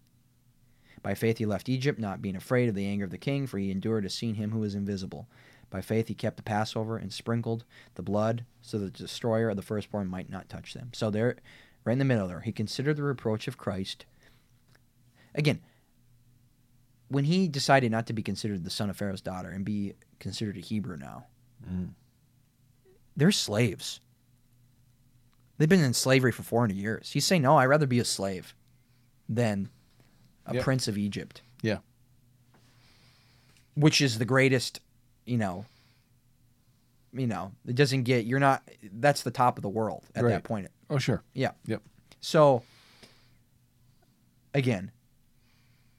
By faith he left Egypt, not being afraid of the anger of the king, for he endured to see him who is invisible. By faith he kept the Passover and sprinkled the blood, so that the destroyer of the firstborn might not touch them. So there, right in the middle there, he considered the reproach of Christ. Again, when he decided not to be considered the son of Pharaoh's daughter and be considered a Hebrew now, Mm. they're slaves. They've been in slavery for 400 years. He's saying, no, I'd rather be a slave than a Yep. prince of Egypt. Yeah. Which is the greatest, you know, you know, it doesn't get, you're not, that's the top of the world at Right. that point. Oh, sure. Yeah. Yep. So, again,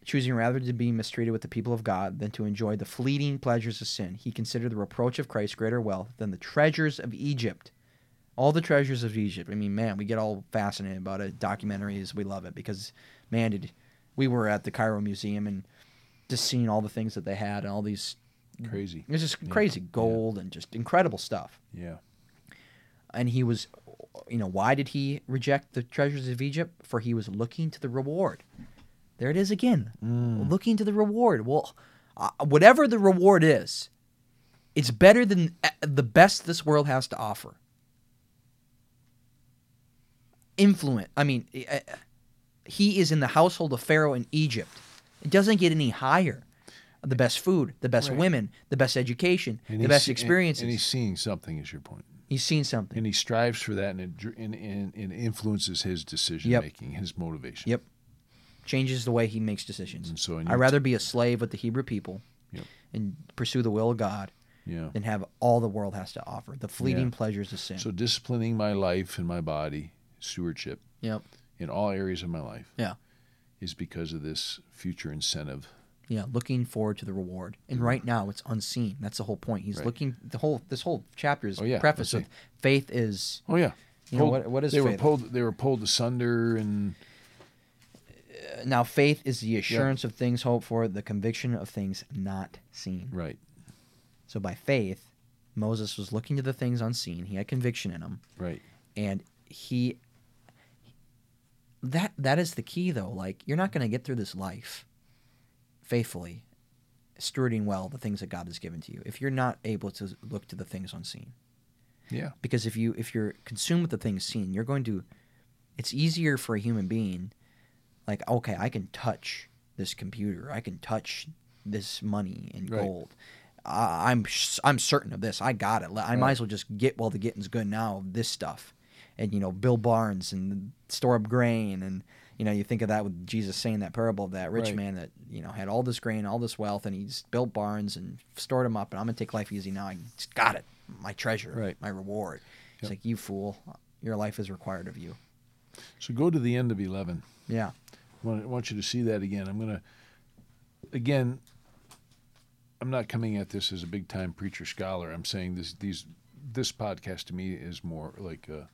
choosing rather to be mistreated with the people of God than to enjoy the fleeting pleasures of sin, he considered the reproach of Christ greater wealth than the treasures of Egypt. All the treasures of Egypt. I mean, man, we get all fascinated about it. Documentaries, we love it because, man, did we were at the Cairo Museum and just seeing all the things that they had and all these. Crazy. It was just crazy Yeah. gold and just incredible stuff Yeah. and he was you know why did he reject the treasures of egypt for he was looking to the reward there it is again Mm. looking to the reward well uh, whatever the reward is it's better than uh, the best this world has to offer influence i mean uh, he is in the household of pharaoh in egypt it doesn't get any higher the best food the best Right. women the best education And the best see- and- experiences And, he's seeing something, is your point. he's seen something And he strives for that, and it, and, and, and influences his decision Yep. making, his motivation. Yep. changes the way he makes decisions. And so, I'd your rather be a slave with the Hebrew people Yep. and pursue the will of God Yeah. than have all the world has to offer, the fleeting Yeah. pleasures of sin. So disciplining my life and my body, stewardship yep. In all areas of my life, Yeah. is because of this future incentive. Yeah, looking forward to the reward. And right now it's unseen. That's the whole point. He's Right. looking the whole this whole chapter is Oh, yeah, prefaced let's with faith is Oh yeah. You know, what- what is they were faith? pulled? They were pulled asunder, and uh, now faith is the assurance of things hoped for, the conviction of things not seen. right, So by faith, Moses was looking to the things unseen. He had conviction in him. right, and he that that is the key though. Like you're not going to get through this life faithfully stewarding well the things that god has given to you if you're not able to look to the things unseen. Yeah, because if you if you're consumed with the things seen you're going to it's easier for a human being like okay i can touch this computer. I can touch this money and Right. gold. I'm I'm certain of this. I got it. I Right. might as well just get while the getting's good now of this stuff and you know bill barnes and store up grain and you know you think of that with jesus saying that parable of that rich Right. man that you know had all this grain all this wealth and he's built barns and stored them up and i'm gonna take life easy now i just got it my treasure Right. my reward it's Yep. like you fool your life is required of you So go to the end of eleven. yeah I want, I want you to see that again. I'm gonna again. I'm not coming at this as a big time preacher scholar. I'm saying this these this podcast to me is more like a,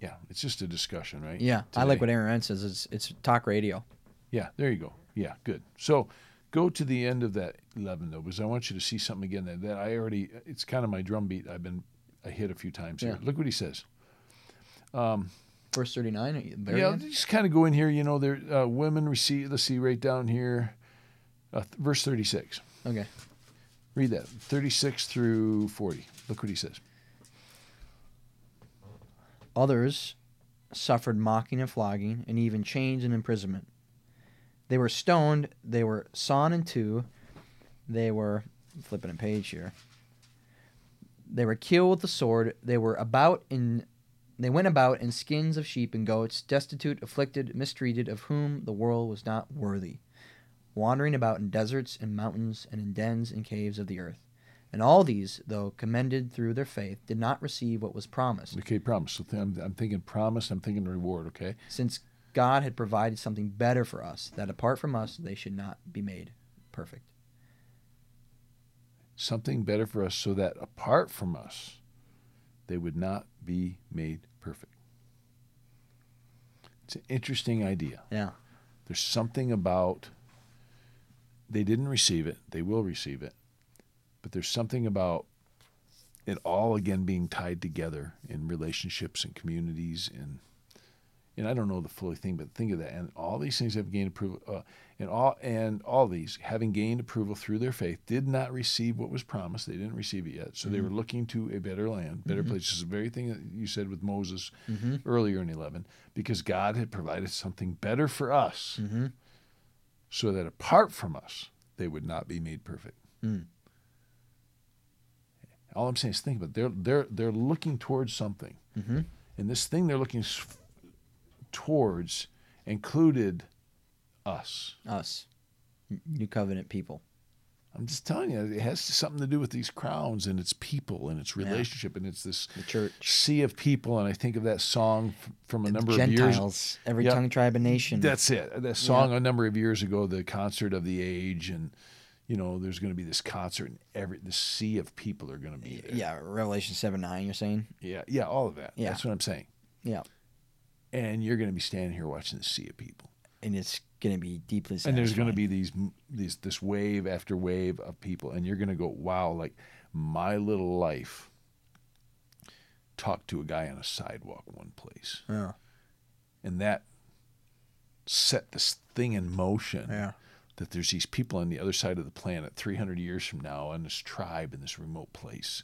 yeah, it's just a discussion, right? Yeah, I like what Aaron says. It's it's talk radio. Yeah, there you go. Yeah, good. So go to the end of that 11 though, because I want you to see something again that, that I already. It's kind of my drum beat. I've been I hit a few times here. Yeah. Look what he says. Verse thirty nine. Yeah, end? just kind of go in here. You know, there uh, women receive. Let's see, right down here, uh, th- verse 36. Okay. Read that 36 through 40. Look what he says. Others suffered mocking and flogging, and even chains and imprisonment. They were stoned, they were sawn in two, they were flipping a page here. They were killed with the sword, they were about in they went about in skins of sheep and goats, destitute, afflicted, mistreated, of whom the world was not worthy, wandering about in deserts and mountains and in dens and caves of the earth. And all these, though commended through their faith, did not receive what was promised. Okay, promise. So th- I'm, I'm thinking promise. I'm thinking reward. Okay. since God had provided something better for us, that apart from us, they should not be made perfect. Something better for us, so that apart from us, they would not be made perfect. It's an interesting idea. Yeah. There's something about they didn't receive it, they will receive it, but there's something about it all again being tied together in relationships and communities and and I don't know the fully thing, but think of that. And all these things have gained approval, uh, and all and all these having gained approval through their faith, did not receive what was promised. They didn't receive it yet, so they were looking to a better land, better place. This is the very thing that you said with Moses earlier in eleven, because God had provided something better for us, Mm-hmm. so that apart from us, they would not be made perfect. Mm. All I'm saying is think about it. they're they're they're looking towards something, Mm-hmm. and this thing they're looking towards included us. Us, New Covenant people. I'm just telling you, it has something to do with these crowns and its people and its Yeah. relationship and it's this The church. sea of people. And I think of that song from a number of years. Gentiles, every Yeah. tongue, tribe, and nation. That's it. That song a number of years ago, the concert of the age, and you know, there's going to be this concert, and every the sea of people are going to be there. yeah, Revelation 7 9, you're saying? yeah, yeah, all of that. Yeah. That's what I'm saying. Yeah. And you're going to be standing here watching the sea of people. And it's going to be deeply and there's going to be these these this wave after wave of people and you're going to go wow like my little life talked to a guy on a sidewalk one place Yeah. and that set this thing in motion Yeah. That there's these people on the other side of the planet 300 years from now on this tribe in this remote place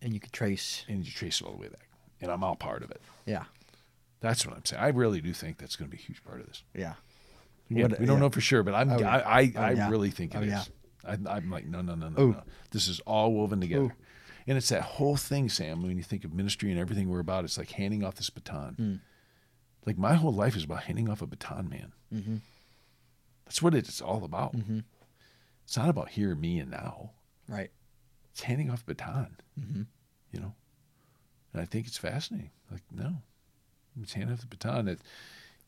And you could trace. and you trace it all the way back and i'm all part of it Yeah. that's what i'm saying i really do think that's going to be a huge part of this Yeah. Again, What- we don't yeah. know for sure, but I'm Oh, yeah. I I, Oh, I yeah. really think it Oh, is. I, I'm like no no no no Ooh. no. This is all woven together, Ooh. and it's that whole thing, Sam. When you think of ministry and everything we're about, it's like handing off this baton. Mm. Like my whole life is about handing off a baton, man. Mm-hmm. That's what it's all about. Mm-hmm. It's not about here, me, and now. Right. It's handing off baton. Mm-hmm. You know, and I think it's fascinating. Like no, it's handing off the baton. That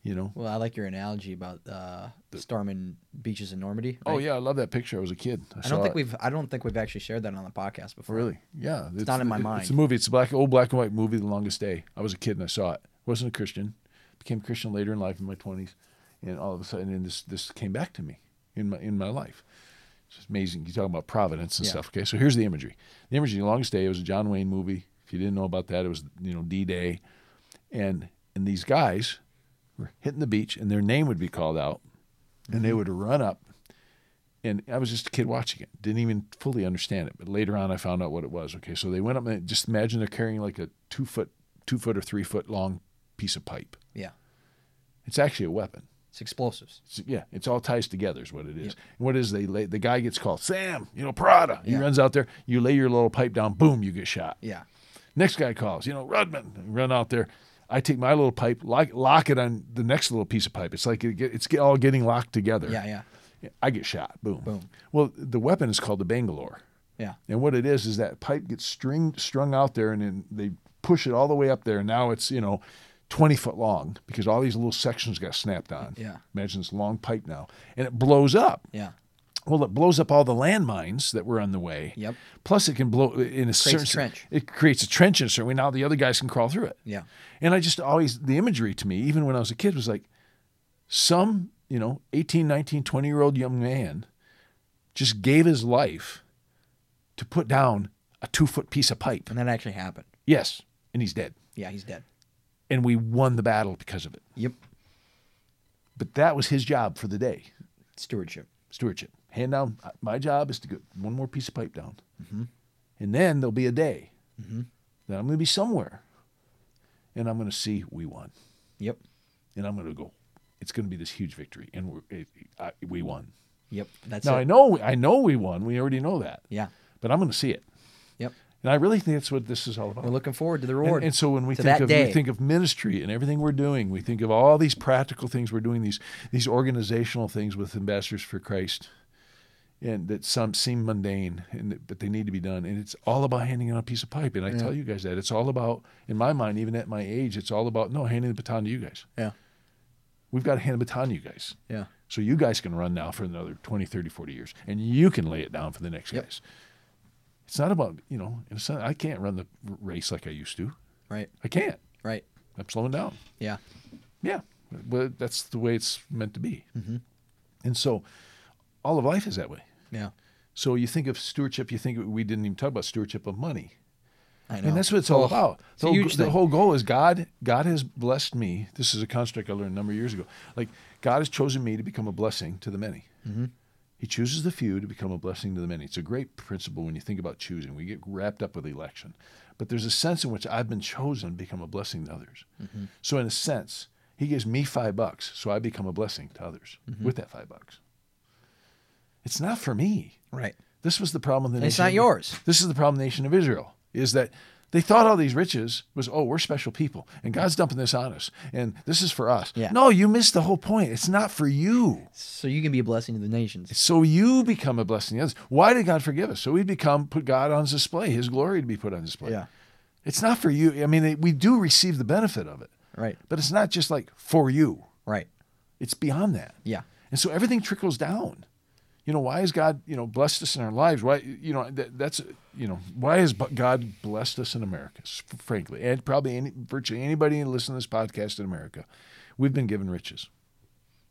you know. Well, I like your analogy about uh, the storming beaches in Normandy. Oh yeah, I love that picture. I was a kid. I, I don't think it. we've I don't think we've actually shared that on the podcast before. Really? Yeah. It's, not in my it- mind. It's a movie. It's a black, old black and white movie, The Longest Day. I was a kid and I saw it. wasn't a Christian. Became a Christian later in life in my twenties, and all of a sudden, and this this came back to me in my in my life. It's amazing. You talk about providence and Yeah. stuff. Okay, so here's the imagery. The imagery, The Longest Day. It was a John Wayne movie. If you didn't know about that, it was you know D Day, and and these guys were hitting the beach, and their name would be called out, and Mm-hmm. they would run up and I was just a kid watching it. Didn't even fully understand it. But later on, I found out what it was. Okay, so they went up and just imagine they're carrying like a two foot, two foot or three foot long piece of pipe. Yeah. It's actually a weapon. It's explosives. Yeah, it's all ties together is what it is. Yep. What is they lay? The guy gets called Sam. You know Prada. He Yeah. runs out there. You lay your little pipe down. Boom, you get shot. Yeah. Next guy calls. You know Rudman. Run out there. I take my little pipe, lock, lock it on the next little piece of pipe. It's like it get, it's all getting locked together. Yeah. Yeah. I get shot. Boom. Boom. Well, the weapon is called the Bangalore. Yeah. And what it is is that pipe gets string strung out there, and then they push it all the way up there, and now it's you know, twenty foot long because all these little sections got snapped on. Yeah. Imagine this long pipe now, and it blows up. Yeah. Well, it blows up all the landmines that were on the way. Yep. Plus, it can blow uh, in a certain a trench. It creates a trench in a certain way. Now the other guys can crawl through it. Yeah. And I just always the imagery to me, even when I was a kid, was like some you know 18, 19, 20 year old young man just gave his life to put down a two foot piece of pipe. And that actually happened. Yes, and he's dead. Yeah, he's dead. And we won the battle because of it. Yep. But that was his job for the day. Stewardship. stewardship. Hand down. uh, My job is to get one more piece of pipe down, and then there'll be a day. that I'm going to be somewhere, and I'm going to see we won, Yep. and I'm going to go. It's going to be this huge victory, and we're, it, I, we won. Yep. That's Now it. I know I know we won. We already know that, Yeah. but I'm going to see it, Yep. And I really think that's what this is all about. We're looking forward to the And- reward. And, so when we think of day. we think of ministry and everything we're doing, we think of all these practical things we're doing, these these organizational things with Ambassadors for Christ, and that some seem mundane, and but they need to be done. And it's all about handing out a piece of pipe. And I tell you guys that it's all about, in my mind, even at my age, it's all about no handing the baton to you guys. yeah. We've got to hand the baton to you guys. Yeah. So you guys can run now for another 20, 30, 40 years, and you can lay it down for the next Yep. guys. It's not about, you know, it's not, I can't run the race like I used to. Right. I can't. Right. I'm slowing down. Yeah. Yeah, but that's the way it's meant to be. Mm-hmm. And so, all of life is that way. Yeah. So you think of stewardship. You think we didn't even talk about stewardship of money, I know. and that's what it's all Oh, about. The whole, the whole goal is God. God has blessed me. This is a construct I learned a number of years ago. Like God has chosen me to become a blessing to the many. Mm-hmm. He chooses the few to become a blessing to the many. It's a great principle when you think about choosing. We get wrapped up with election, but there's a sense in which I've been chosen to become a blessing to others. Mm-hmm. So in a sense, He gives me five bucks, so I become a blessing to others Mm-hmm. with that five bucks. It's not for me. Right. This was the problem. Of the it's nation not yours. This is the problem. The nation of Israel is that they thought all these riches was oh we're special people and God's dumping this on us and this is for us. Yeah. No, you missed the whole point. It's not for you. So you can be a blessing to the nations. So you become a blessing to others. Why did God forgive us? So we become put God on display, His glory to be put on display. Yeah. It's not for you. I mean, we do receive the benefit of it, Right. but it's not just like for you. Right. It's beyond that. Yeah. And so everything trickles down. You know, why has God, you know, blessed us in our lives? Why, you know, that, that's, you know, why has God blessed us in America, frankly, and probably any, virtually anybody listening to this podcast in America? We've been given riches.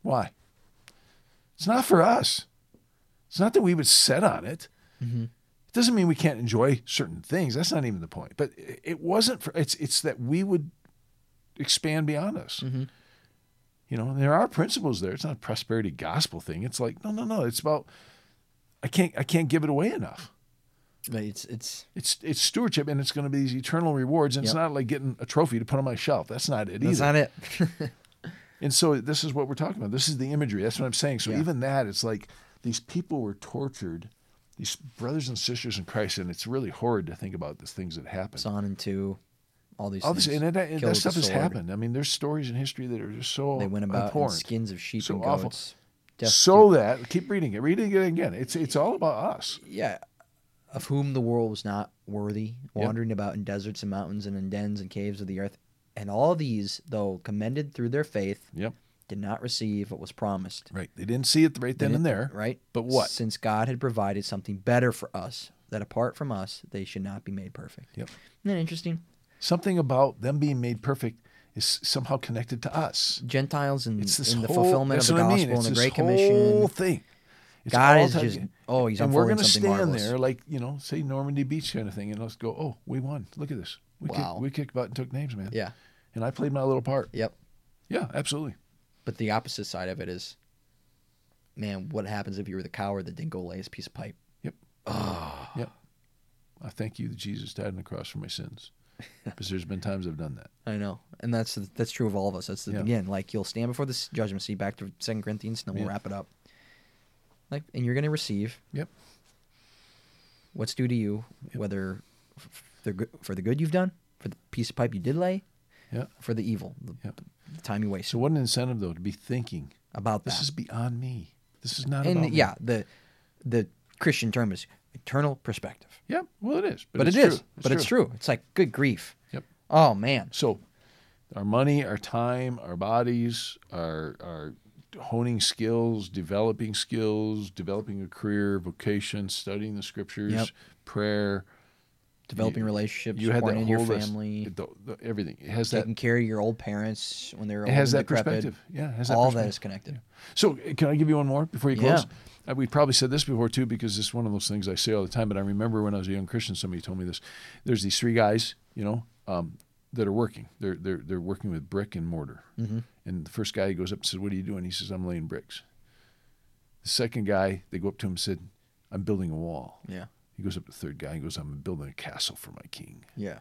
Why? It's not for us. It's not that we would set on it. Mm-hmm. It doesn't mean we can't enjoy certain things. That's not even the point. But it wasn't for, it's, it's that we would expand beyond us. Mm-hmm. You know, there are principles there. It's not a prosperity gospel thing. It's like, no, no, no. It's about I can't I can't give it away enough. But it's it's It's it's stewardship and it's gonna be these eternal rewards. And it's not like getting a trophy to put on my shelf. That's not it that's either. not it. and so this is what we're talking about. This is the imagery. That's what I'm saying. So Yeah. even that, it's like these people were tortured, these brothers and sisters in Christ, and it's really horrid to think about the things that happened. Son and two, all these All this, things. and that, that stuff has happened. I mean, there's stories in history that are just so They went about abhorrent. skins of sheep So and awful. goats. so that keep reading it, reading it again. It's it's all about us. yeah, of whom the world was not worthy, wandering about in deserts and mountains and in dens and caves of the earth. And all these, though commended through their faith, Yep. did not receive what was promised. Right. They didn't see it right then and there. Right? But what? Since God had provided something better for us, that apart from us, they should not be made perfect. Yep. Isn't that interesting? Something about them being made perfect is somehow connected to us. Gentiles and It's this in the whole, fulfillment of the what I gospel mean. It's and the this Great Commission. whole thing. It's God is just oh, he's and we're going to stand marvelous. there like you know, say Normandy Beach kind of thing, and let's go. Oh, we won! Look at this. We Wow. kicked, we kicked butt and took names, man. Yeah. And I played my little part. Yep. Yeah, absolutely. But the opposite side of it is, man, what happens if you were the coward that didn't go lay his piece of pipe? Yep. Yep. I thank you that Jesus died on the cross for my sins, because there's been times I've done that. I know, and that's that's true of all of us. That's the Yeah. again, like you'll stand before this judgment seat. Back to Second Corinthians, and then we'll Yeah. wrap it up. Like, and you're going to receive Yep. what's due to you, whether f- the good, for the good you've done, for the piece of pipe you did lay, Yeah. for the evil, the, Yep. the time you wasted So what an incentive though to be thinking about this that. is beyond me. This is not and about me. yeah, the the Christian term is eternal perspective. Yeah, Well, it is. But, But, it's it is. true. But it's true. It's like good grief. Yep. Oh man. So, our money, our time, our bodies, our our honing skills, developing skills, developing a career, vocation, studying the scriptures, Yep. prayer. Developing You- relationships, You had that supporting your family, The- the- everything. It has that. taking care of your old parents when they're old. It has that decrepit. perspective. Yeah, it has that All that is connected. So, uh, can I give you one more before you close? Uh, we probably said this before too, because it's one of those things I say all the time. But I remember when I was a young Christian, somebody told me this. There's these three guys, you know, um, that are working. They're they're they're working with brick and mortar. hmm And the first guy goes up and says, "What are you doing?" He says, "I'm laying bricks." The second guy, they go up to him and said, "I'm building a wall." Yeah. He goes up to the third guy and goes, "I'm building a castle for my king." Yeah.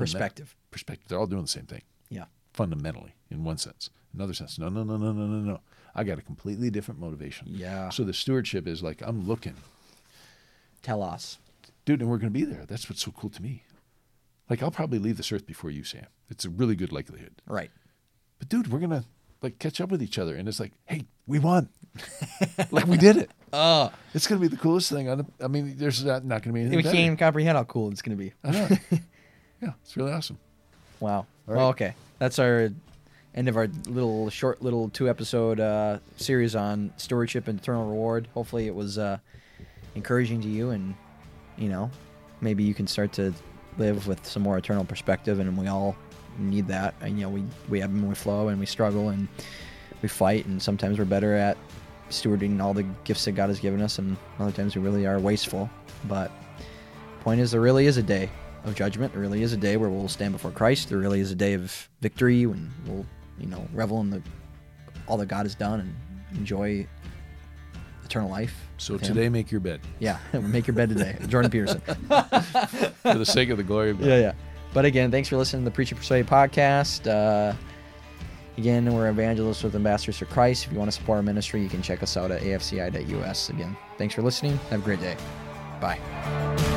Perspective. Perspective. They're all doing the same thing. Yeah. Fundamentally, in one sense. Another sense, no, no, no, no, no, no, no. I got a completely different motivation. Yeah. So the stewardship is like I'm looking, Tell us. dude, and we're going to be there. That's what's so cool to me. Like I'll probably leave this earth before you, Sam. It's a really good likelihood. Right. But dude, we're gonna like catch up with each other, and it's like, hey, we won. like we did it. Oh, It's gonna be the coolest thing. On the, I mean, there's not, not gonna be anything. we can't even comprehend how cool it's going to be. I know. yeah, it's really awesome. Wow. All Well, okay. That's our end of our little short little two episode uh, series on stewardship and eternal reward. Hopefully, it was uh, encouraging to you, and you know, maybe you can start to live with some more eternal perspective. And we all need that. And you know, we we ebb and we flow, and we struggle, and we fight, and sometimes we're better at stewarding all the gifts that God has given us, and other times we really are wasteful. But point is, there really is a day of judgment. There really is a day where we'll stand before Christ. There really is a day of victory when we'll, you know, revel in the all that God has done and enjoy eternal life. So Him. today, make your bed yeah, make your bed today, Jordan Peterson. for the sake of the glory of God. yeah, yeah. But again, thanks for listening to the Preach and Persuade podcast. Uh, again, we're evangelists with Ambassadors for Christ. If you want to support our ministry, you can check us out at afci.us. Again, thanks for listening. Have a great day. Bye.